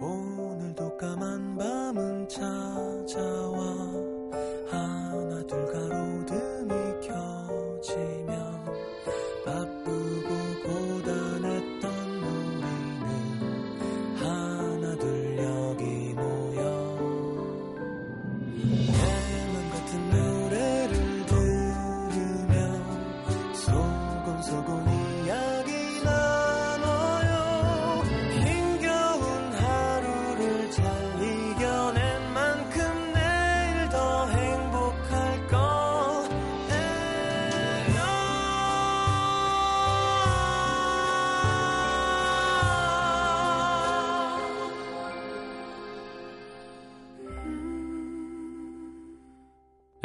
오늘도 까만 밤은 찾아와. 하나 둘가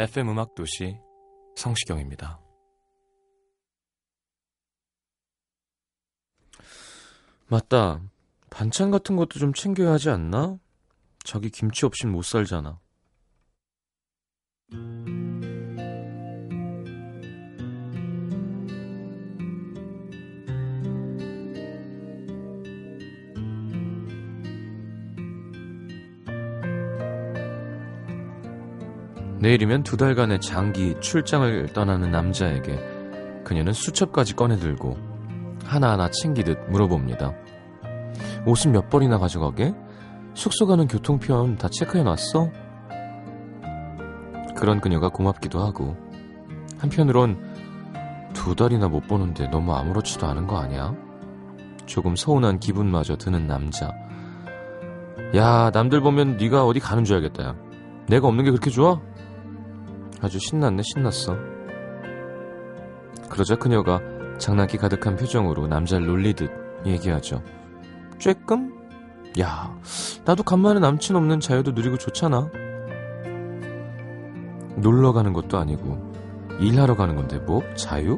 FM 음악 도시 성시경입니다. 맞다. 반찬 같은 것도 좀 챙겨야 하지 않나? 자기 김치 없인 못 살잖아. 내일이면 두 달간의 장기 출장을 떠나는 남자에게 그녀는 수첩까지 꺼내들고 하나하나 챙기듯 물어봅니다. 옷은 몇 벌이나 가져가게? 숙소 가는 교통편 다 체크해놨어? 그런 그녀가 고맙기도 하고 한편으론 두 달이나 못 보는데 너무 아무렇지도 않은 거 아니야? 조금 서운한 기분마저 드는 남자 야 남들 보면 네가 어디 가는 줄 알겠다 야 내가 없는 게 그렇게 좋아? 아주 신났네 신났어 그러자 그녀가 장난기 가득한 표정으로 남자를 놀리듯 얘기하죠 쬐끔? 야 나도 간만에 남친 없는 자유도 누리고 좋잖아 놀러 가는 것도 아니고 일하러 가는 건데 뭐? 자유?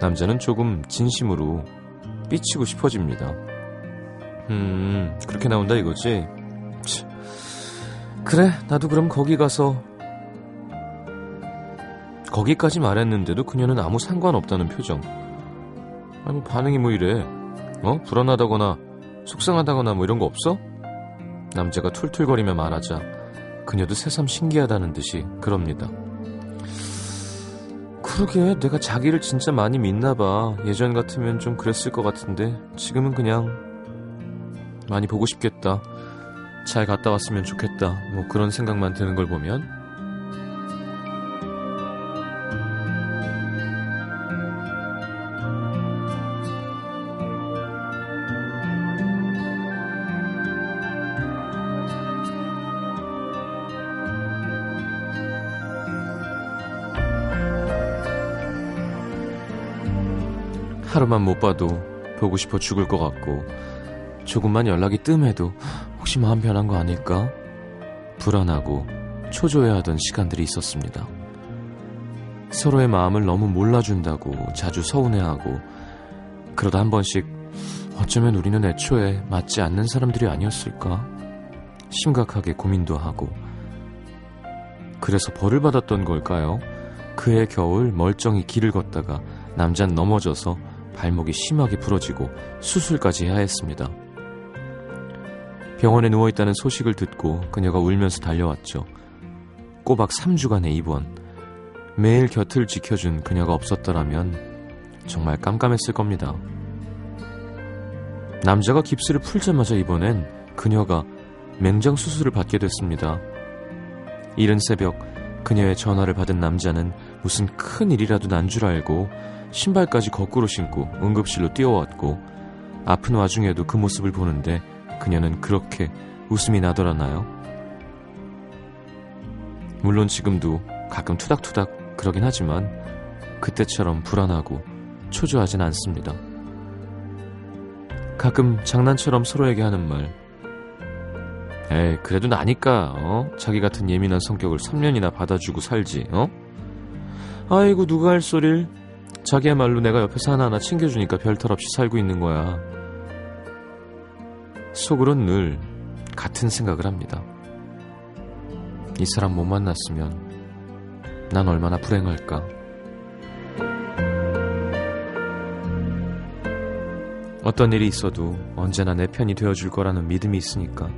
남자는 조금 진심으로 삐치고 싶어집니다 음 그렇게 나온다 이거지? 치. 그래 나도 그럼 거기 가서 거기까지 말했는데도 그녀는 아무 상관없다는 표정. 아니, 반응이 뭐 이래? 어? 불안하다거나, 속상하다거나 뭐 이런 거 없어? 남자가 툴툴거리며 말하자, 그녀도 새삼 신기하다는 듯이 그럽니다. 그러게, 내가 자기를 진짜 많이 믿나 봐. 예전 같으면 좀 그랬을 것 같은데, 지금은 그냥, 많이 보고 싶겠다. 잘 갔다 왔으면 좋겠다. 뭐 그런 생각만 드는 걸 보면, 하루만 못 봐도 보고 싶어 죽을 것 같고 조금만 연락이 뜸해도 혹시 마음 변한 거 아닐까? 불안하고 초조해하던 시간들이 있었습니다. 서로의 마음을 너무 몰라준다고 자주 서운해하고 그러다 한 번씩 어쩌면 우리는 애초에 맞지 않는 사람들이 아니었을까? 심각하게 고민도 하고 그래서 벌을 받았던 걸까요? 그해 겨울 멀쩡히 길을 걷다가 남잔 넘어져서 발목이 심하게 부러지고 수술까지 해야 했습니다. 병원에 누워있다는 소식을 듣고 그녀가 울면서 달려왔죠. 꼬박 3주간의 입원. 매일 곁을 지켜준 그녀가 없었더라면 정말 깜깜했을 겁니다. 남자가 깁스를 풀자마자 이번엔 그녀가 맹장 수술을 받게 됐습니다. 이른 새벽 그녀의 전화를 받은 남자는 무슨 큰 일이라도 난 줄 알고 신발까지 거꾸로 신고 응급실로 뛰어왔고 아픈 와중에도 그 모습을 보는데 그녀는 그렇게 웃음이 나더라나요? 물론 지금도 가끔 투닥투닥 그러긴 하지만 그때처럼 불안하고 초조하진 않습니다. 가끔 장난처럼 서로에게 하는 말 에이 그래도 나니까 어? 자기 같은 예민한 성격을 3년이나 받아주고 살지 어? 아이고 누가 할 소릴 자기야말로 내가 옆에서 하나하나 챙겨주니까 별탈 없이 살고 있는 거야. 속으론 늘 같은 생각을 합니다. 이 사람 못 만났으면 난 얼마나 불행할까. 어떤 일이 있어도 언제나 내 편이 되어줄 거라는 믿음이 있으니까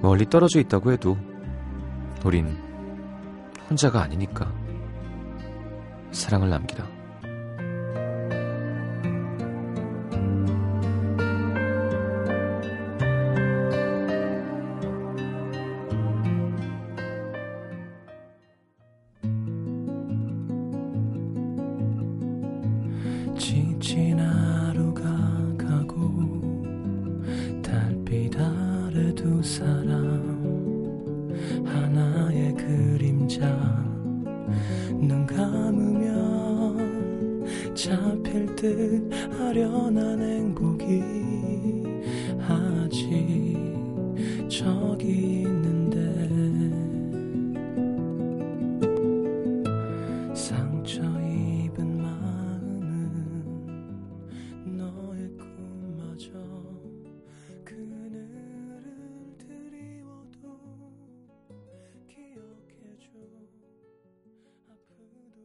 멀리 떨어져 있다고 해도 우린 혼자가 아니니까 사랑을 남기다. 저기 있는데 상처 입은 마음은 너의 꿈마저 그늘을 드리워도 기억해줘 아프도록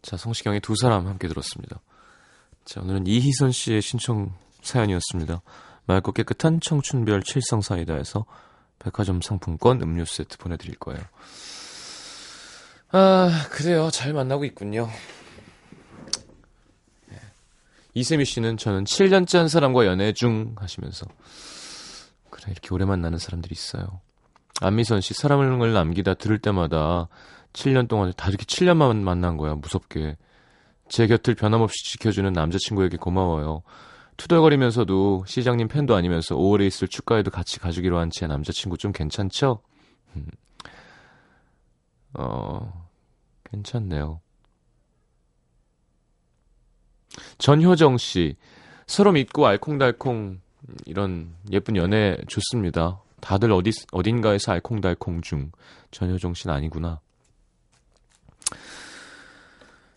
자, 성시경의 두 사람 함께 들었습니다. 자, 오늘은 이희선 씨의 신청 사연이었습니다. 맑고 깨끗한 청춘별 칠성 사이다에서 백화점 상품권 음료 세트 보내드릴 거예요. 아, 그래요. 잘 만나고 있군요. 예. 이세미 씨는 저는 7년째 한 사람과 연애 중 하시면서 그래 이렇게 오래 만나는 사람들이 있어요. 안미선 씨 사람을 남기다 들을 때마다 7년 동안 다 이렇게 7년만 만난 거야 무섭게 제 곁을 변함없이 지켜주는 남자친구에게 고마워요. 투덜거리면서도 시장님 팬도 아니면서 5월에 있을 축가에도 같이 가주기로 한 제 남자친구 좀 괜찮죠? 음. 어, 괜찮네요. 전효정 씨, 서로 믿고 알콩달콩 이런 예쁜 연애 좋습니다. 다들 어디 어딘가에서 알콩달콩 중 전효정 씨는 아니구나.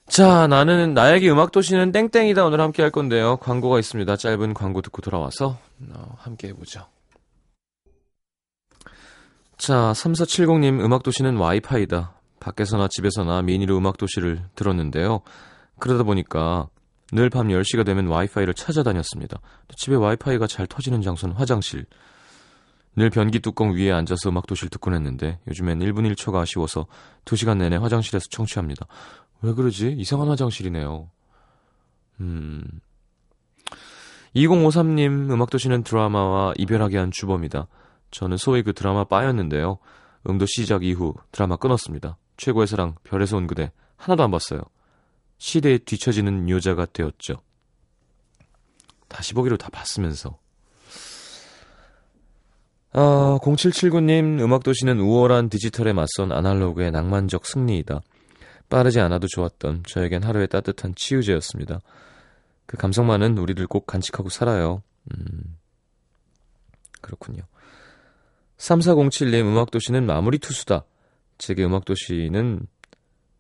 자, 나는 나에게 음악 도시는 땡땡이다 오늘 함께 할 건데요. 광고가 있습니다. 짧은 광고 듣고 돌아와서 어, 함께 해보죠. 자, 3470님 음악 도시는 와이파이다. 밖에서나 집에서나 미니로 음악 도시를 들었는데요. 그러다 보니까 늘 밤 10시가 되면 와이파이를 찾아다녔습니다. 집에 와이파이가 잘 터지는 장소는 화장실. 늘 변기 뚜껑 위에 앉아서 음악 도시를 듣곤 했는데 요즘엔 1분 1초가 아쉬워서 2시간 내내 화장실에서 청취합니다. 왜 그러지? 이상한 화장실이네요. 음. 2053님, 음악도시는 드라마와 이별하게 한 주범이다. 저는 소위 그 드라마 빠였는데요. 음도 시작 이후 드라마 끊었습니다. 최고의 사랑, 별에서 온 그대. 하나도 안 봤어요. 시대에 뒤처지는 여자가 되었죠. 다시 보기로 다 봤으면서. 아, 0779님, 음악도시는 우월한 디지털에 맞선 아날로그의 낭만적 승리이다. 빠르지 않아도 좋았던 저에겐 하루의 따뜻한 치유제였습니다. 그 감성만은 우리를 꼭 간직하고 살아요. 음, 그렇군요. 3407님 음악도시는 마무리 투수다. 제게 음악도시는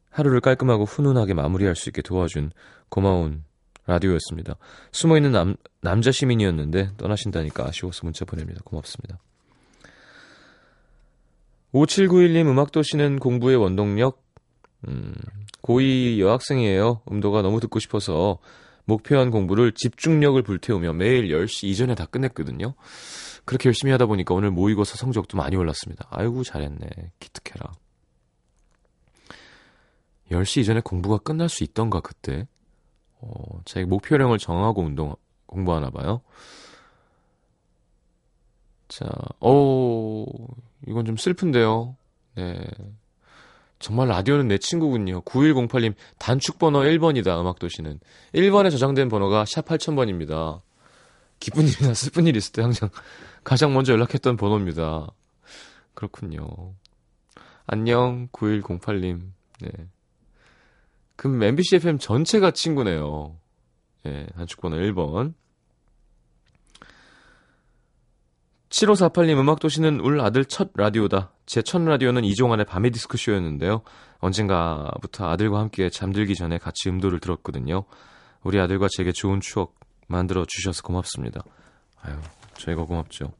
하루를 깔끔하고 훈훈하게 마무리할 수 있게 도와준 고마운 라디오였습니다. 숨어있는 남, 남자 시민이었는데 떠나신다니까 아쉬워서 문자 보냅니다. 고맙습니다. 5791님 음악도시는 공부의 원동력 음, 고2 여학생이에요. 음도가 너무 듣고 싶어서 목표한 공부를 집중력을 불태우며 매일 10시 이전에 다 끝냈거든요. 그렇게 열심히 하다 보니까 오늘 모의고사 성적도 많이 올랐습니다. 아이고 잘했네. 기특해라. 10시 이전에 공부가 끝날 수 있던가 그때? 어, 자기 목표량을 정하고 운동 공부하나 봐요. 자, 어, 이건 좀 슬픈데요. 네. 정말 라디오는 내 친구군요. 9108님, 단축번호 1번이다, 음악도시는. 1번에 저장된 번호가 샵 8000번입니다. 기쁜 일이나 슬픈 일 있을 때 항상 가장 먼저 연락했던 번호입니다. 그렇군요. 안녕, 9108님. 네. 그럼 MBC FM 전체가 친구네요. 예, 단축번호 1번. 7548님 음악도시는 울 아들 첫 라디오다. 제 첫 라디오는 이종환의 밤의 디스크쇼였는데요. 언젠가부터 아들과 함께 잠들기 전에 같이 음도를 들었거든요. 우리 아들과 제게 좋은 추억 만들어 주셔서 고맙습니다. 아유, 저희가 고맙죠.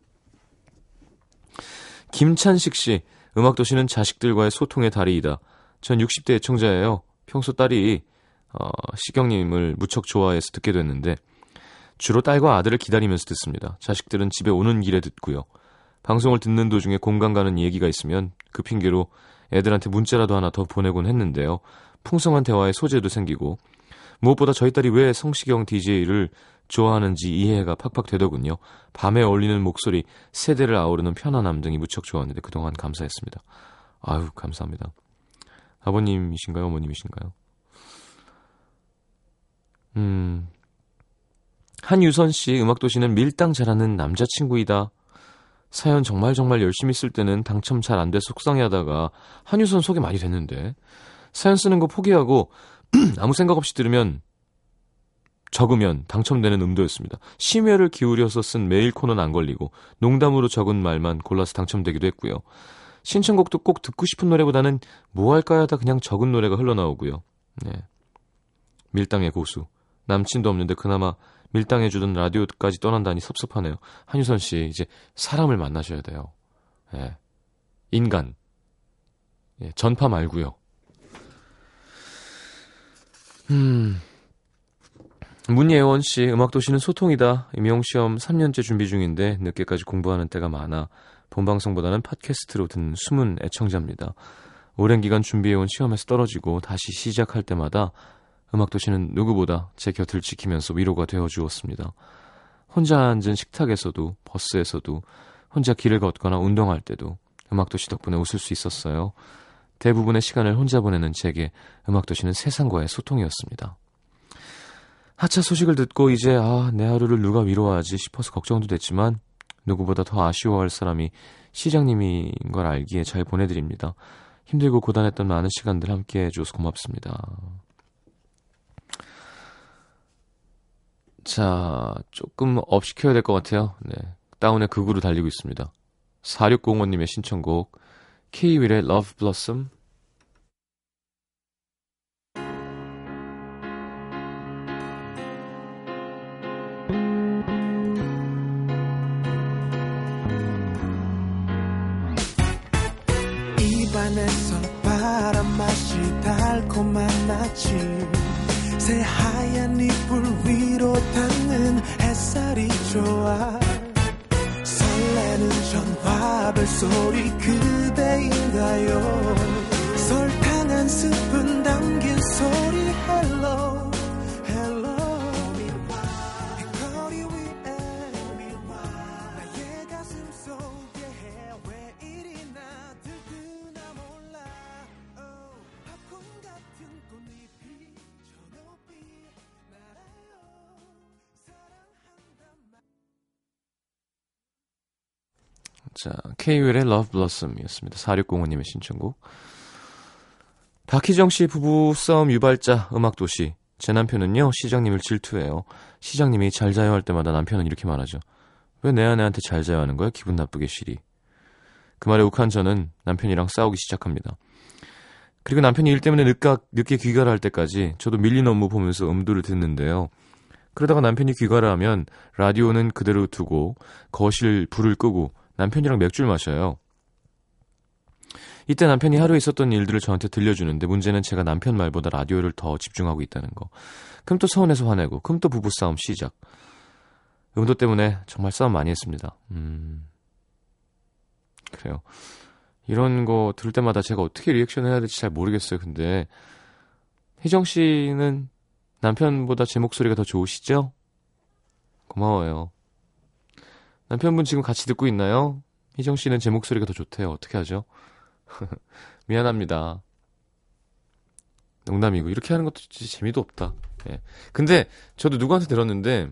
김찬식 씨, 음악도시는 자식들과의 소통의 다리이다. 전 60대 애청자예요. 평소 딸이 어, 시경님을 무척 좋아해서 듣게 됐는데 주로 딸과 아들을 기다리면서 듣습니다. 자식들은 집에 오는 길에 듣고요. 방송을 듣는 도중에 공감 가는 얘기가 있으면 그 핑계로 애들한테 문자라도 하나 더 보내곤 했는데요. 풍성한 대화의 소재도 생기고 무엇보다 저희 딸이 왜 성시경 DJ를 좋아하는지 이해가 팍팍 되더군요. 밤에 어울리는 목소리, 세대를 아우르는 편안함 등이 무척 좋았는데 그동안 감사했습니다. 아유, 감사합니다. 아버님이신가요? 어머님이신가요? 음. 한유선 씨, 음악도시는 밀당 잘하는 남자친구이다. 사연 정말 정말 열심히 쓸 때는 당첨 잘 안 돼 속상해 하다가 한유선 소개 많이 됐는데 사연 쓰는 거 포기하고 아무 생각 없이 들으면 적으면 당첨되는 음도였습니다. 심혈을 기울여서 쓴 메일 코너는 안 걸리고 농담으로 적은 말만 골라서 당첨되기도 했고요. 신청곡도 꼭 듣고 싶은 노래보다는 뭐 할까 하다 그냥 적은 노래가 흘러나오고요. 네. 밀당의 고수. 남친도 없는데 그나마 밀당해주던 라디오까지 떠난다니 섭섭하네요. 한유선 씨, 이제 사람을 만나셔야 돼요. 예. 인간. 예, 전파 말고요. 음. 문예원 씨, 음악도시는 소통이다. 임용시험 3년째 준비 중인데 늦게까지 공부하는 때가 많아 본방송보다는 팟캐스트로 듣는 숨은 애청자입니다. 오랜 기간 준비해온 시험에서 떨어지고 다시 시작할 때마다 음악도시는 누구보다 제 곁을 지키면서 위로가 되어 주었습니다. 혼자 앉은 식탁에서도 버스에서도 혼자 길을 걷거나 운동할 때도 음악도시 덕분에 웃을 수 있었어요. 대부분의 시간을 혼자 보내는 제게 음악도시는 세상과의 소통이었습니다. 하차 소식을 듣고 이제 아, 내 하루를 누가 위로하지 싶어서 걱정도 됐지만 누구보다 더 아쉬워할 사람이 시장님인 걸 알기에 잘 보내드립니다. 힘들고 고단했던 많은 시간들 함께 해줘서 고맙습니다. 자, 조금 up 시켜야 될 것 같아요. 네. 다운의 극으로 달리고 있습니다. 4605님의 신청곡, K-윌의 Love Blossom, 입안에서 바람 맛이 달콤한 아침 새하얀 이불 위로 닿는 햇살이 좋아. 설레는 전화벨 소리 그대인가요? 설탕 한 스푼 담긴 소리 헬 자, K-윌의 Love Blossom이었습니다. 4605님의 신청곡. 박희정 씨 부부 싸움 유발자 음악도시. 제 남편은요, 시장님을 질투해요. 시장님이 잘 자요 할 때마다 남편은 이렇게 말하죠. 왜 내 아내한테 잘 자요 하는 거야? 기분 나쁘게 시리. 그 말에 욱한 저는 남편이랑 싸우기 시작합니다. 그리고 남편이 일 때문에 늦가, 늦게 귀가를 할 때까지 저도 밀린 업무 보면서 음도를 듣는데요. 그러다가 남편이 귀가를 하면 라디오는 그대로 두고 거실 불을 끄고 남편이랑 맥주를 마셔요. 이때 남편이 하루에 있었던 일들을 저한테 들려주는데 문제는 제가 남편 말보다 라디오를 더 집중하고 있다는 거. 그럼 또 서운해서 화내고, 그럼 또 부부싸움 시작. 음도 때문에 정말 싸움 많이 했습니다. 음. 그래요. 이런 거 들을 때마다 제가 어떻게 리액션 해야 될지 잘 모르겠어요. 근데, 혜정 씨는 남편보다 제 목소리가 더 좋으시죠? 고마워요. 남편분 지금 같이 듣고 있나요? 희정 씨는 제 목소리가 더 좋대요. 어떻게 하죠? 미안합니다. 농담이고 이렇게 하는 것도 재미도 없다. 예. 근데 저도 누구한테 들었는데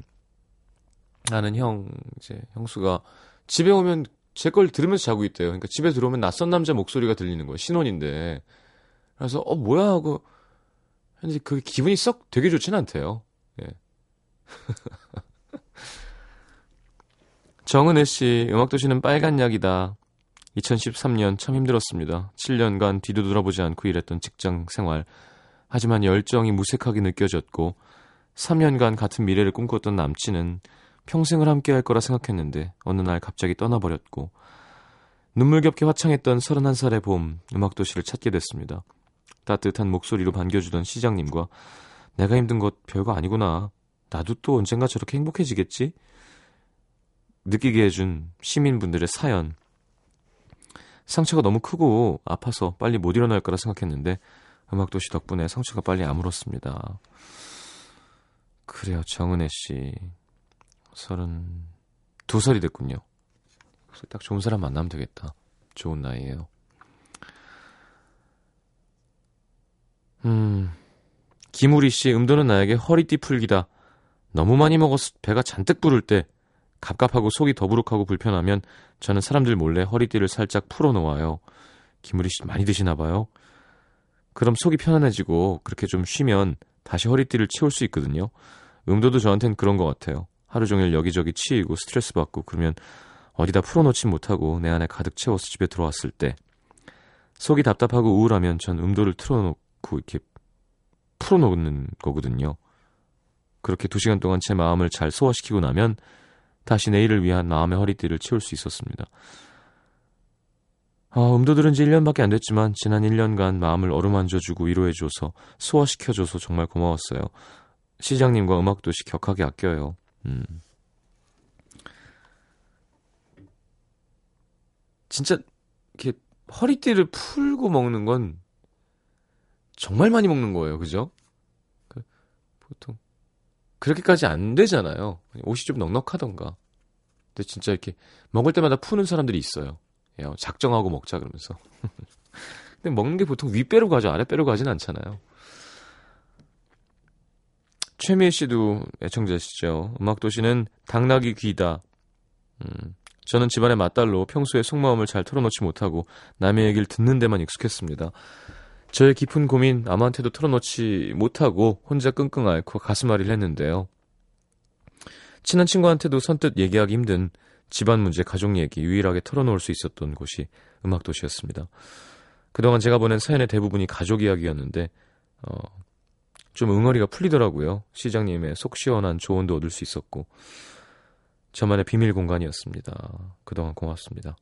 나는 형 이제 형수가 집에 오면 제 걸 들으면서 자고 있대요. 그러니까 집에 들어오면 낯선 남자 목소리가 들리는 거예요. 신혼인데. 그래서 어 뭐야 하고 근데 그 기분이 썩 되게 좋진 않대요. 예. 정은혜 씨, 음악도시는 빨간 약이다. 2013년 참 힘들었습니다. 7년간 뒤도 돌아보지 않고 일했던 직장 생활. 하지만 열정이 무색하게 느껴졌고, 3년간 같은 미래를 꿈꿨던 남친은 평생을 함께 할 거라 생각했는데, 어느 날 갑자기 떠나버렸고, 눈물겹게 화창했던 31살의 봄, 음악도시를 찾게 됐습니다. 따뜻한 목소리로 반겨주던 시장님과 내가 힘든 것 별거 아니구나. 나도 또 언젠가 저렇게 행복해지겠지? 느끼게 해준 시민분들의 사연. 상처가 너무 크고 아파서 빨리 못 일어날 거라 생각했는데 음악도시 덕분에 상처가 빨리 아물었습니다. 그래요, 정은혜 씨. 서른 두 살이 됐군요. 딱 좋은 사람 만나면 되겠다. 좋은 나이에요. 음, 김우리 씨, 음도는 나에게 허리띠 풀기다. 너무 많이 먹어서 배가 잔뜩 부를 때 갑갑하고 속이 더부룩하고 불편하면 저는 사람들 몰래 허리띠를 살짝 풀어 놓아요. 김우리 씨 많이 드시나 봐요. 그럼 속이 편안해지고 그렇게 좀 쉬면 다시 허리띠를 채울 수 있거든요. 음도도 저한텐 그런 것 같아요. 하루 종일 여기저기 치이고 스트레스 받고 그러면 어디다 풀어놓지 못하고 내 안에 가득 채워서 집에 들어왔을 때 속이 답답하고 우울하면 전 음도를 틀어놓고 이렇게 풀어놓는 거거든요. 그렇게 두 시간 동안 제 마음을 잘 소화시키고 나면 다시 내일을 위한 마음의 허리띠를 채울 수 있었습니다. 아, 음도 들은 지 1년밖에 안 됐지만 지난 1년간 마음을 어루만져주고 위로해줘서 소화시켜줘서 정말 고마웠어요. 시장님과 음악도시 격하게 아껴요. 음. 진짜 이렇게 허리띠를 풀고 먹는 건 정말 많이 먹는 거예요. 그죠? 그, 보통 그렇게까지 안 되잖아요. 옷이 좀 넉넉하던가. 근데 진짜 이렇게 먹을 때마다 푸는 사람들이 있어요. 야, 작정하고 먹자 그러면서. 근데 먹는 게 보통 윗배로 가죠. 아랫배로 가진 않잖아요. 최미애 씨도 애청자시죠. 음악도시는 당나귀 귀다. 음, 저는 집안의 맏딸로 평소에 속마음을 잘 털어놓지 못하고 남의 얘기를 듣는 데만 익숙했습니다. 저의 깊은 고민 아무한테도 털어놓지 못하고 혼자 끙끙 앓고 가슴앓이를 했는데요. 친한 친구한테도 선뜻 얘기하기 힘든 집안 문제, 가족 얘기 유일하게 털어놓을 수 있었던 곳이 음악도시였습니다. 그동안 제가 보낸 사연의 대부분이 가족 이야기였는데 어, 좀 응어리가 풀리더라고요. 시장님의 속 시원한 조언도 얻을 수 있었고 저만의 비밀 공간이었습니다. 그동안 고맙습니다.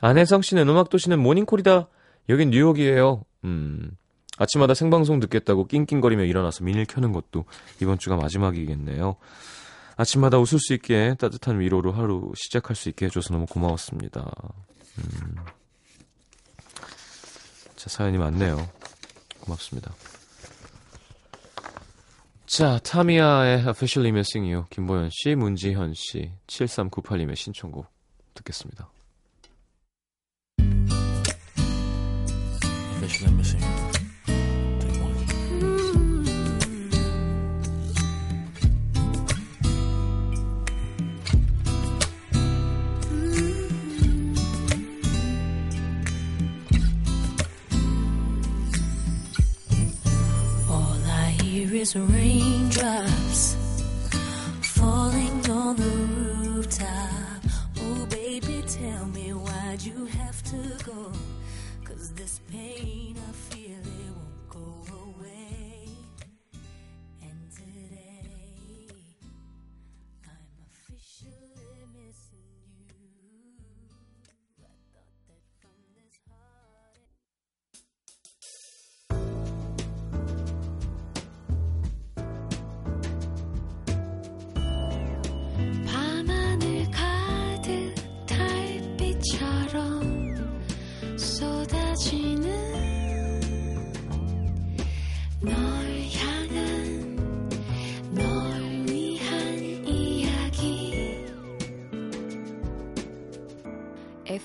안혜성 씨는 음악도시는 모닝콜이다. 여긴 뉴욕이에요. 음, 아침마다 생방송 듣겠다고 낑낑거리며 일어나서 미니를 켜는 것도 이번 주가 마지막이겠네요. 아침마다 웃을 수 있게 따뜻한 위로로 하루 시작할 수 있게 해줘서 너무 고마웠습니다. 음. 자, 사연이 많네요. 고맙습니다. 자, 타미야의 Officially Missing You, 김보현 씨, 문지현 씨, 7398님의 신청곡 듣겠습니다. Officially Missing You. is raindrops falling on the rooftop. Oh, baby, tell me why'd you have to go? pain.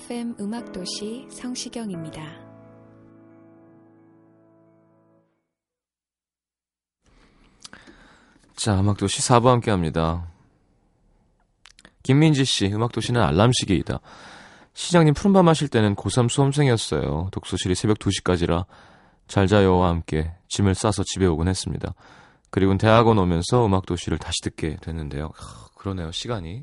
FM 음악도시 성시경입니다. 자, 음악도시 4부 함께 합니다. 김민지 씨, 음악도시는 알람시계이다. 시장님 푸른밤 하실 때는 고3 수험생이었어요. 독서실이 새벽 2시까지라 잘 자요와 함께 짐을 싸서 집에 오곤 했습니다. 그리고 대학원 오면서 음악도시를 다시 듣게 됐는데요. 하, 그러네요, 시간이.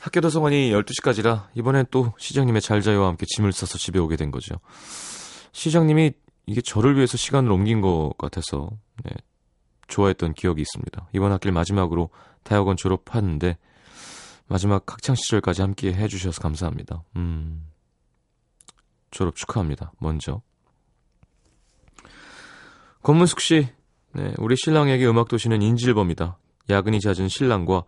학교 도서관이 12시까지라 이번엔 또 시장님의 잘 자요와 함께 짐을 싸서 집에 오게 된 거죠. 시장님이 이게 저를 위해서 시간을 옮긴 것 같아서 네, 좋아했던 기억이 있습니다. 이번 학기를 마지막으로 대학원 졸업하는데 마지막 학창 시절까지 함께 해주셔서 감사합니다. 음. 졸업 축하합니다. 먼저. 권문숙 씨, 네, 우리 신랑에게 음악 도시는 인질범이다. 야근이 잦은 신랑과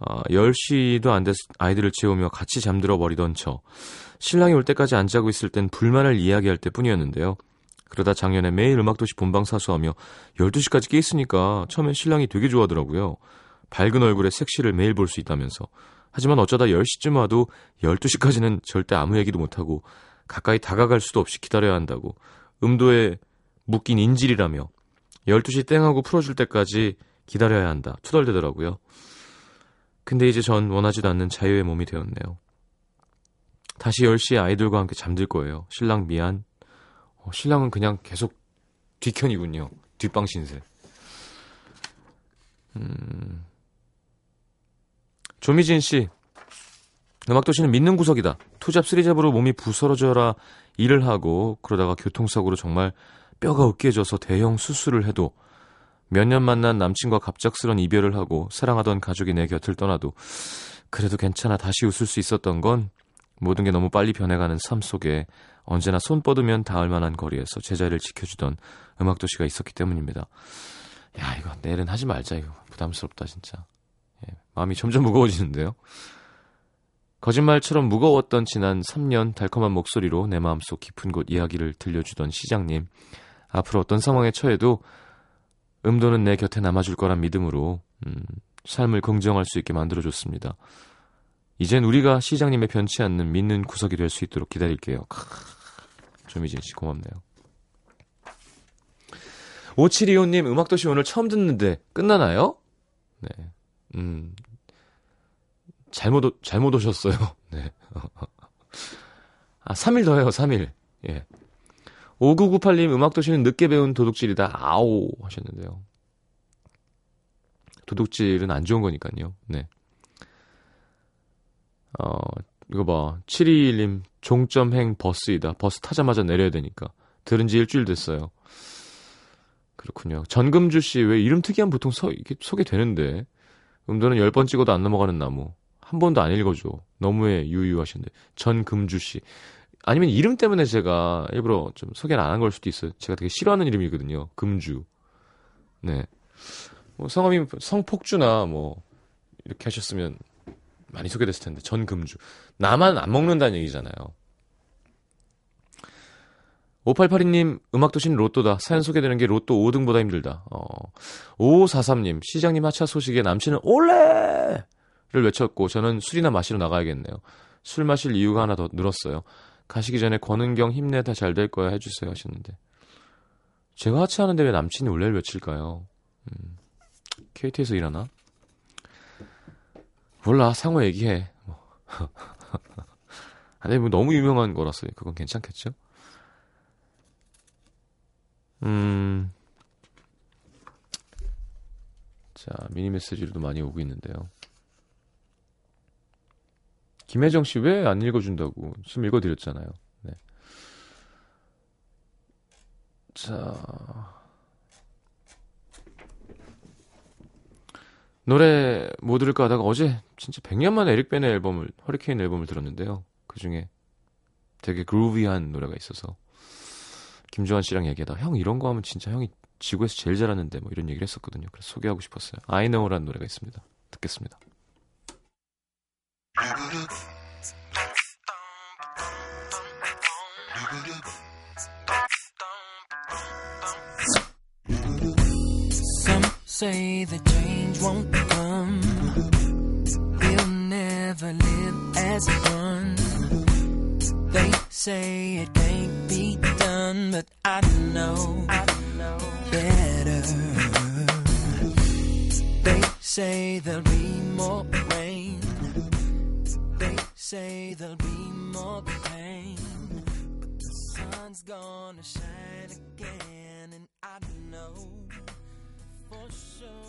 어, 10시도 안 돼서 아이들을 재우며 같이 잠들어 버리던 저. 신랑이 올 때까지 안 자고 있을 땐 불만을 이야기할 때 뿐이었는데요. 그러다 작년에 매일 음악도시 본방 사수하며 12시까지 깨 있으니까 처음엔 신랑이 되게 좋아하더라고요. 밝은 얼굴에 섹시를 매일 볼 수 있다면서. 하지만 어쩌다 10시쯤 와도 12시까지는 절대 아무 얘기도 못하고 가까이 다가갈 수도 없이 기다려야 한다고 음도에 묶인 인질이라며 12시 땡하고 풀어줄 때까지 기다려야 한다. 투덜대더라고요. 근데 이제 전 원하지도 않는 자유의 몸이 되었네요. 다시 10시에 아이들과 함께 잠들 거예요. 신랑 미안. 어, 신랑은 그냥 계속 뒤편이군요. 뒷방 신세. 음. 조미진 씨. 음악도시는 믿는 구석이다. 투잡 쓰리잡으로 몸이 부스러져라 일을 하고 그러다가 교통사고로 정말 뼈가 으깨져서 대형 수술을 해도 몇 년 만난 남친과 갑작스런 이별을 하고 사랑하던 가족이 내 곁을 떠나도 그래도 괜찮아 다시 웃을 수 있었던 건 모든 게 너무 빨리 변해가는 삶 속에 언제나 손 뻗으면 닿을 만한 거리에서 제자리를 지켜주던 음악도시가 있었기 때문입니다. 야 이거 내일은 하지 말자 이거 부담스럽다 진짜. 예, 마음이 점점 무거워지는데요. 거짓말처럼 무거웠던 지난 3년 달콤한 목소리로 내 마음속 깊은 곳 이야기를 들려주던 시장님. 앞으로 어떤 상황에 처해도 음도는 내 곁에 남아줄 거란 믿음으로 음, 삶을 긍정할 수 있게 만들어줬습니다. 이젠 우리가 시장님의 변치 않는 믿는 구석이 될 수 있도록 기다릴게요. 조미진 씨 고맙네요. 5725님 음악도시 오늘 처음 듣는데 끝나나요? 네. 음. 잘못 오, 잘못 오셨어요. 네. 아, 3일 더 해요. 3일. 예. 5998님 음악도시는 늦게 배운 도둑질이다. 아오 하셨는데요. 도둑질은 안 좋은 거니까요. 네. 어, 이거 봐. 721님 종점행 버스이다. 버스 타자마자 내려야 되니까. 들은 지 일주일 됐어요. 그렇군요. 전금주 씨 왜 이름 특이한 보통 서, 이게 소개되는데. 음도는 10번 찍어도 안 넘어가는 나무. 한 번도 안 읽어줘. 너무해 유유하셨는데. 전금주 씨. 아니면 이름 때문에 제가 일부러 좀 소개를 안 한 걸 수도 있어요. 제가 되게 싫어하는 이름이거든요. 금주. 네. 뭐 성함이 성폭주나 뭐 이렇게 하셨으면 많이 소개됐을 텐데 전금주. 나만 안 먹는다는 얘기잖아요. 5882님, 음악도신 로또다. 사연 소개되는 게 로또 5등보다 힘들다. 어, 5543님, 시장님 하차 소식에 남친은 올레! 를 외쳤고, 저는 술이나 마시러 나가야겠네요. 술 마실 이유가 하나 더 늘었어요. 가시기 전에 권은경 힘내다 잘 될 거야 해주세요 하셨는데 제가 하차하는데 왜 남친이 올레를 외칠까요? 음, KT에서 일하나? 몰라 상호 얘기해 뭐. 아니 뭐 너무 유명한 거라서 그건 괜찮겠죠? 음. 자, 미니 메시지로도 많이 오고 있는데요. 김혜정 씨 왜 안 읽어준다고 지금 읽어드렸잖아요. 네. 자 노래 뭐 들을까 하다가 어제 진짜 100년 만에 에릭 벤의 앨범을 허리케인 앨범을 들었는데요. 그 중에 되게 그루비한 노래가 있어서 김주환 씨랑 얘기하다 형 이런 거 하면 진짜 형이 지구에서 제일 잘하는데 뭐 이런 얘기를 했었거든요. 그래서 소개하고 싶었어요. Know라는 노래가 있습니다. 듣겠습니다. Some say the change won't come. We'll never live as one. They say it can't be done, but I know, I know better. They say there'll be more say there'll be more pain. But the sun's gonna shine again, and I know for sure.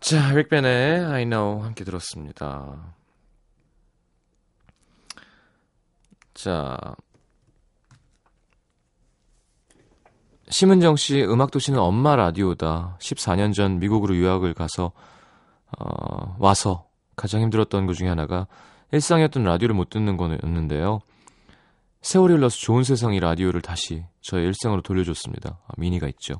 자, 릭벤의 I Know 함께 들었습니다. 자, 심은정 씨, 음악도시는 엄마 라디오다. 14년 전 미국으로 유학을 가서, 어, 와서 가장 힘들었던 것 중에 하나가 일상이었던 라디오를 못 듣는 거였는데요. 세월이 흘러서 좋은 세상이 라디오를 다시 저의 일상으로 돌려줬습니다. 아, 미니가 있죠.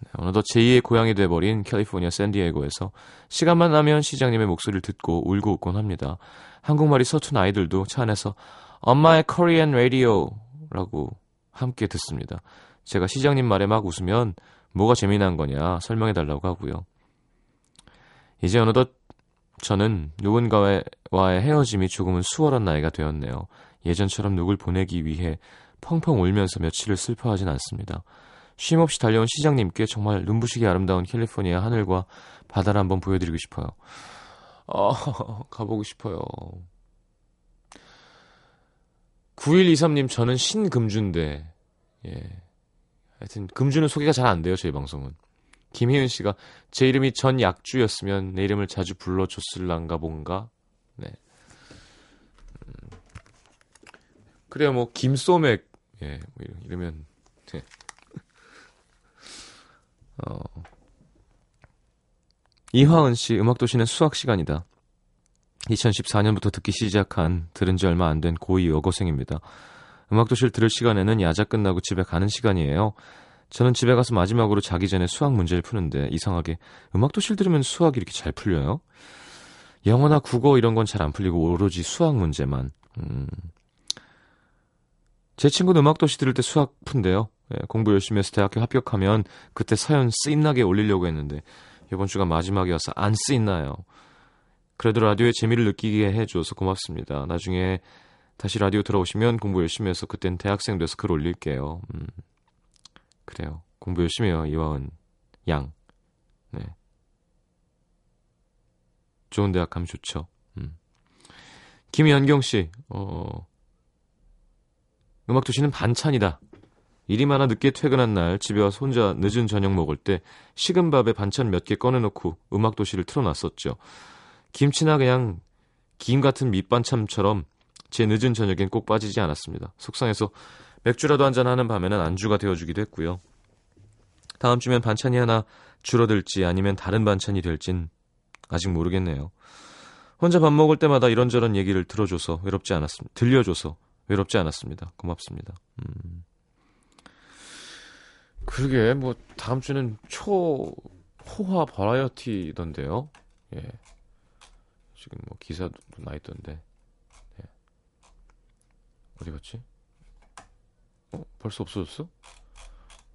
네, 어느덧 제2의 고향이 돼버린 캘리포니아 샌디에고에서 시간만 나면 시장님의 목소리를 듣고 울고 웃곤 합니다. 한국말이 서툰 아이들도 차 안에서 엄마의 코리안 라디오라고 함께 듣습니다. 제가 시장님 말에 막 웃으면 뭐가 재미난 거냐 설명해 달라고 하고요. 이제 어느덧 저는 누군가와의 헤어짐이 조금은 수월한 나이가 되었네요. 예전처럼 누굴 보내기 위해 펑펑 울면서 며칠을 슬퍼하진 않습니다. 쉼없이 달려온 시장님께 정말 눈부시게 아름다운 캘리포니아 하늘과 바다를 한번 보여드리고 싶어요. 아, 가보고 싶어요. 9123님, 저는 신금주인데, 예. 하여튼 금주는 소개가 잘 안 돼요 저희 방송은. 김혜은 씨가 제 이름이 전약주였으면 내 이름을 자주 불러줬을란가 뭔가. 네. 음. 그래요 뭐 김소맥 예 뭐 이러면 네. 어. 이화은 씨 음악 도시는 수학 시간이다. 2014년부터 듣기 시작한 들은 지 얼마 안 된 고2 여고생입니다. 음악도시를 들을 시간에는 야자 끝나고 집에 가는 시간이에요. 저는 집에 가서 마지막으로 자기 전에 수학 문제를 푸는데 이상하게 음악도시를 들으면 수학이 이렇게 잘 풀려요? 영어나 국어 이런 건 잘 안 풀리고 오로지 수학 문제만. 음. 제 친구는 음악도시 들을 때 수학 푼대요. 예, 공부 열심히 해서 대학교 합격하면 그때 사연 쓰임나게 올리려고 했는데 이번 주가 마지막이어서 안 쓰임나요. 그래도 라디오의 재미를 느끼게 해줘서 고맙습니다. 나중에 다시 라디오 들어오시면 공부 열심히 해서 그땐 대학생 돼서 글 올릴게요. 음. 그래요. 공부 열심히 해요. 이화은 양. 네. 좋은 대학 가면 좋죠. 음. 김연경 씨. 어. 음악 도시는 반찬이다. 일이 많아 늦게 퇴근한 날 집에 와서 혼자 늦은 저녁 먹을 때 식은 밥에 반찬 몇 개 꺼내놓고 음악 도시를 틀어놨었죠. 김치나 그냥 김 같은 밑반찬처럼 제 늦은 저녁엔 꼭 빠지지 않았습니다. 속상해서 맥주라도 한잔 하는 밤에는 안주가 되어주기도 했고요. 다음 주면 반찬이 하나 줄어들지 아니면 다른 반찬이 될진 아직 모르겠네요. 혼자 밥 먹을 때마다 이런저런 얘기를 들어줘서 외롭지 않았습니다. 들려줘서 외롭지 않았습니다. 고맙습니다. 음. 그러게 뭐 다음 주는 초 호화 버라이어티던데요. 예. 지금 뭐 기사도 나 있던데. 어디 갔지? 어? 벌써 없어졌어?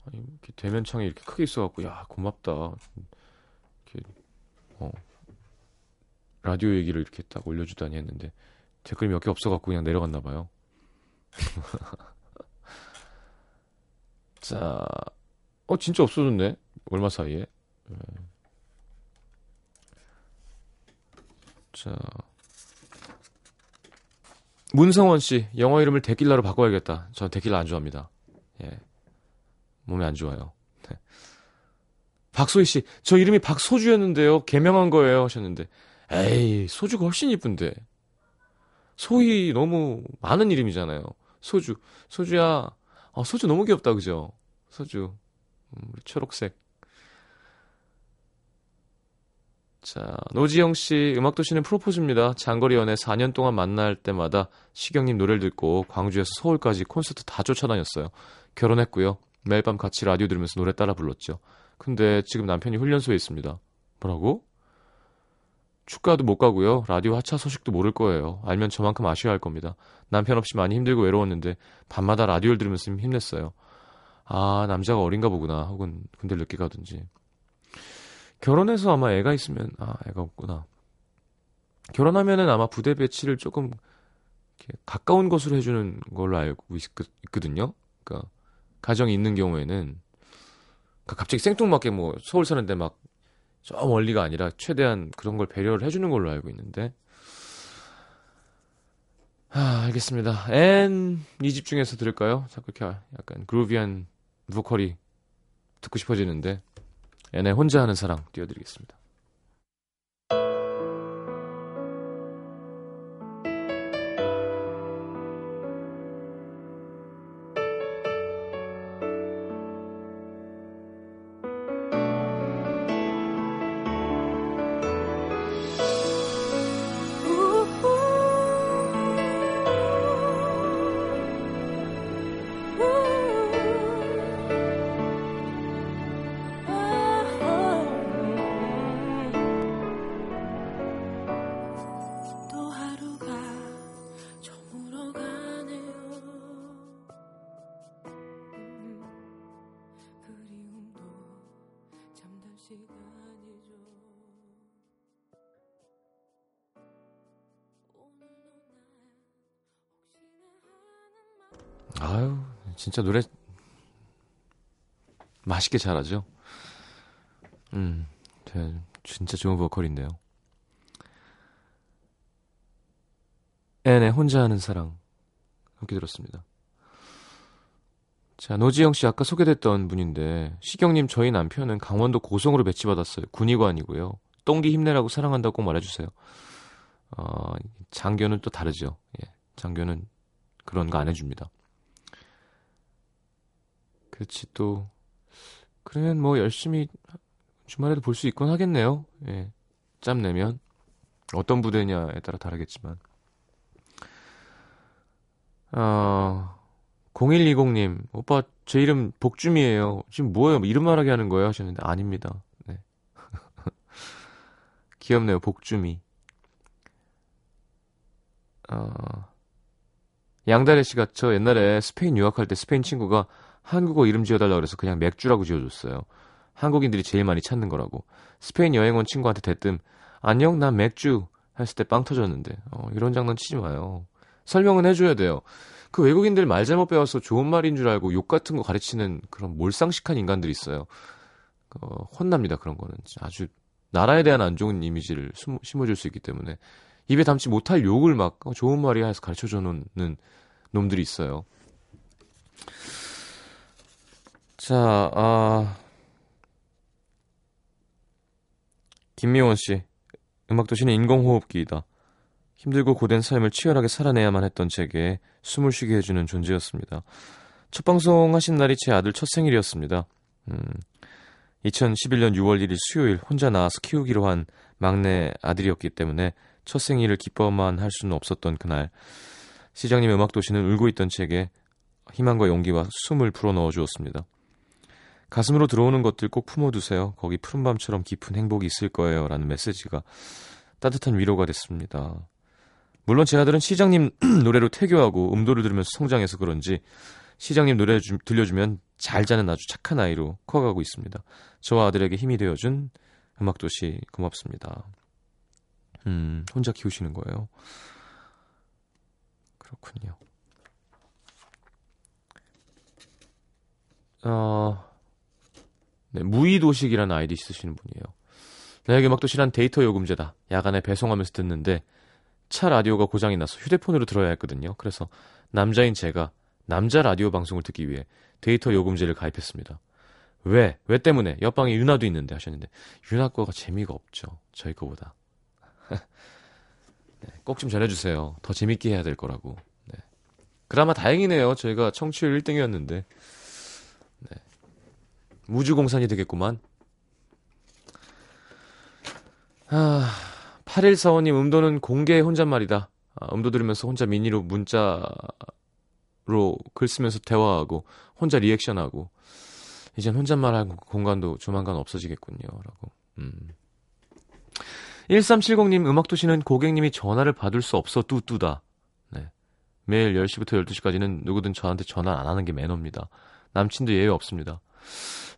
아니, 이렇게 대면창에 이렇게 크게 있어갖고, 야, 고맙다. 이렇게, 어. 라디오 얘기를 이렇게 딱 올려주다니 했는데, 댓글이 몇 개 없어갖고 그냥 내려갔나 봐요. 자, 어, 진짜 없어졌네. 얼마 사이에. 네. 자. 문성원 씨, 영어 이름을 데킬라로 바꿔야겠다. 전 데킬라 안 좋아합니다. 예. 몸에 안 좋아요. 네. 박소희 씨, 저 이름이 박소주였는데요. 개명한 거예요. 하셨는데. 에이, 소주가 훨씬 이쁜데. 소희 너무 많은 이름이잖아요. 소주. 소주야. 어, 소주 너무 귀엽다, 그죠? 소주. 음, 초록색. 자, 노지영 씨, 음악도시는 프로포즈입니다. 장거리 연애 4년 동안 만날 때마다 시경님 노래를 듣고 광주에서 서울까지 콘서트 다 쫓아다녔어요. 결혼했고요. 매일 밤 같이 라디오 들으면서 노래 따라 불렀죠. 근데 지금 남편이 훈련소에 있습니다. 뭐라고? 축가도 못 가고요. 라디오 하차 소식도 모를 거예요. 알면 저만큼 아쉬워할 겁니다. 남편 없이 많이 힘들고 외로웠는데 밤마다 라디오를 들으면서 힘냈어요. 아, 남자가 어린가 보구나. 혹은 군대를 늦게 가든지. 결혼해서 아마 애가 있으면 아 애가 없구나. 결혼하면은 아마 부대 배치를 조금 가까운 곳으로 해주는 걸로 알고 있, 거든요 그러니까 가정이 있는 경우에는 그러니까 갑자기 생뚱맞게 뭐 서울 사는데 막 저 멀리가 아니라 최대한 그런 걸 배려를 해주는 걸로 알고 있는데. 아 알겠습니다. 앤이 집 중에서 들을까요? 자꾸 이렇게 약간 그루비한 보컬이 듣고 싶어지는데. 앤의 혼자 하는 사랑 띄워드리겠습니다. 진짜 노래 맛있게 잘하죠. 음, 진짜 좋은 보컬인데요. 앤의 혼자 하는 사랑 함께 들었습니다. 자, 노지영 씨 아까 소개됐던 분인데 시경님 저희 남편은 강원도 고성으로 배치받았어요. 군의관이고요. 똥기 힘내라고 사랑한다고 꼭 말해주세요. 어, 장교는 또 다르죠. 예, 장교는 그런 거 안 해줍니다. 그렇지 또 그러면 뭐 열심히 주말에도 볼 수 있곤 하겠네요. 예. 짬 내면 어떤 부대냐에 따라 다르겠지만. 어, 0120님, 오빠, 제 이름 복줌이에요. 지금 뭐예요? 뭐 이름 말하게 하는 거예요? 하셨는데, 아닙니다. 네. 귀엽네요, 복줌이. 어, 양다래 씨가 저 옛날에 스페인 유학할 때 스페인 친구가 한국어 이름 지어달라고 그래서 그냥 맥주라고 지어줬어요. 한국인들이 제일 많이 찾는 거라고. 스페인 여행 온 친구한테 대뜸 안녕 난 맥주 했을 때 빵 터졌는데 어, 이런 장난 치지 마요. 설명은 해줘야 돼요. 그 외국인들 말 잘못 배워서 좋은 말인 줄 알고 욕 같은 거 가르치는 그런 몰상식한 인간들이 있어요. 어, 혼납니다 그런 거는 아주 나라에 대한 안 좋은 이미지를 심어줄 수 있기 때문에 입에 담지 못할 욕을 막 어, 좋은 말이야 해서 가르쳐줘 놓는 놈들이 있어요. 자, 아. 김미원 씨. 음악도시는 인공호흡기이다. 힘들고 고된 삶을 치열하게 살아내야만 했던 제게 숨을 쉬게 해주는 존재였습니다. 첫 방송 하신 날이 제 아들 첫 생일이었습니다. 음, 2011년 6월 1일 수요일 혼자 나와서 키우기로 한 막내 아들이었기 때문에 첫 생일을 기뻐만 할 수는 없었던 그날 시장님 음악도시는 울고 있던 제게 희망과 용기와 숨을 불어넣어 주었습니다. 가슴으로 들어오는 것들 꼭 품어두세요. 거기 푸른밤처럼 깊은 행복이 있을 거예요. 라는 메시지가 따뜻한 위로가 됐습니다. 물론 제 아들은 시장님 노래로 태교하고 음도를 들으면서 성장해서 그런지 시장님 노래 주, 들려주면 잘 자는 아주 착한 아이로 커가고 있습니다. 저와 아들에게 힘이 되어준 음악도시 고맙습니다. 음, 혼자 키우시는 거예요. 그렇군요. 어, 네, 무의도식이라는 아이디 쓰시는 분이에요. 나에게 음악도시란 데이터 요금제다. 야간에 배송하면서 듣는데 차 라디오가 고장이 나서 휴대폰으로 들어야 했거든요. 그래서 남자인 제가 남자 라디오 방송을 듣기 위해 데이터 요금제를 가입했습니다. 왜? 왜 때문에? 옆방에 유나도 있는데 하셨는데 유나 거가 재미가 없죠. 저희 거보다. 네, 꼭좀 전해주세요. 더 재밌게 해야 될 거라고. 네. 그나마 다행이네요. 저희가 청취율 1등이었는데 우주공산이 되겠구만. 아, 8145님, 음도는 공개 혼잣말이다. 아, 음도 들으면서 혼자 미니로 문자로 글 쓰면서 대화하고, 혼자 리액션하고, 이젠 혼잣말하고 공간도 조만간 없어지겠군요. 라고. 음. 1370님, 음악도시는 고객님이 전화를 받을 수 없어 뚜뚜다. 네. 매일 10시부터 12시까지는 누구든 저한테 전화 안 하는 게 매너입니다. 남친도 예외 없습니다.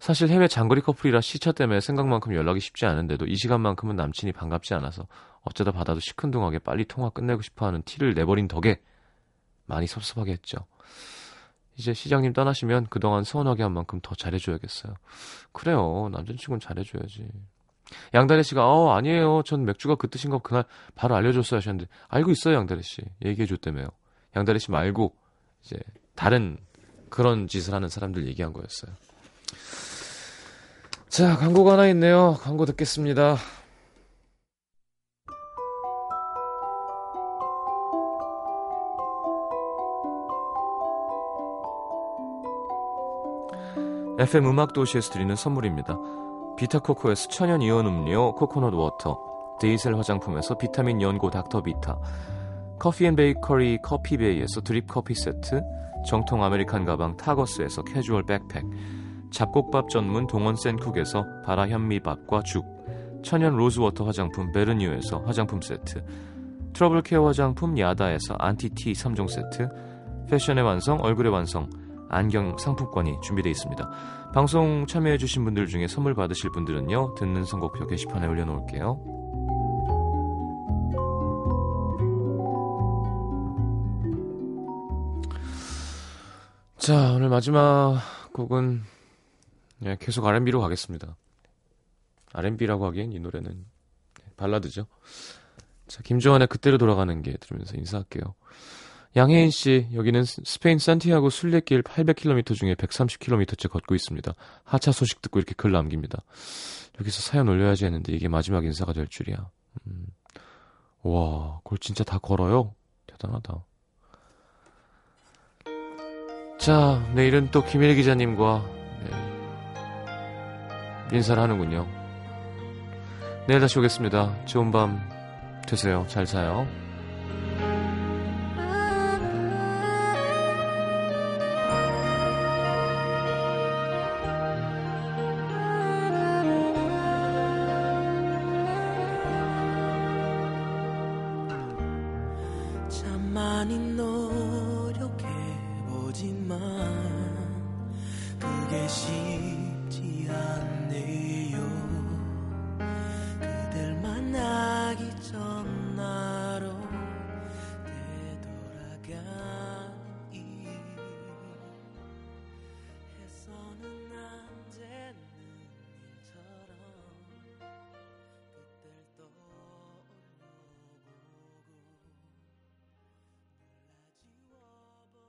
사실 해외 장거리 커플이라 시차 때문에 생각만큼 연락이 쉽지 않은데도 이 시간만큼은 남친이 반갑지 않아서 어쩌다 받아도 시큰둥하게 빨리 통화 끝내고 싶어하는 티를 내버린 덕에 많이 섭섭하게 했죠. 이제 시장님 떠나시면 그동안 서운하게 한 만큼 더 잘해줘야겠어요. 그래요. 남자친구는 잘해줘야지. 양다래 씨가 어 아니에요. 전 맥주가 그 뜻인 거 그날 바로 알려줬어요 하셨는데 알고 있어요 양다래 씨. 얘기해줬다며요. 양다래 씨 말고 이제 다른 그런 짓을 하는 사람들 얘기한 거였어요. 자, 광고가 하나 있네요. 광고 듣겠습니다. FM 음악 도시에서 드리는 선물입니다. 비타코코에서 천연 이온 음료 코코넛 워터, 데이셀 화장품에서 비타민 연고 닥터비타, 커피앤베이커리 커피베이에서 드립 커피 세트, 정통 아메리칸 가방 타거스에서 캐주얼 백팩, 잡곡밥 전문 동원 센쿡에서 바라 현미밥과 죽, 천연 rose water 화장품 베르뉴에서 화장품 세트, 트러블 케어 화장품 야다에서 안티티 3종 세트, 패션의 완성 얼굴의 완성 안경 상품권이 준비되어 있습니다. 방송 참여해주신 분들 중에 선물 받으실 분들은요, 듣는 선곡표 게시판에 올려놓을게요. 자, 오늘 마지막 곡은 예, 계속 R&B로 가겠습니다. R&B라고 하기엔 이 노래는 발라드죠. 자, 김조한의 그때로 돌아가는 게 들으면서 인사할게요. 양혜인 씨, 여기는 스페인 산티아고 순례길 800km 중에 130km째 걷고 있습니다. 하차 소식 듣고 이렇게 글 남깁니다. 여기서 사연 올려야지 했는데 이게 마지막 인사가 될 줄이야. 음. 와, 그걸 진짜 다 걸어요? 대단하다. 자, 내일은 또 김일 기자님과 네, 인사를 하는군요. 내일 다시 오겠습니다. 좋은 밤 되세요. 잘 자요.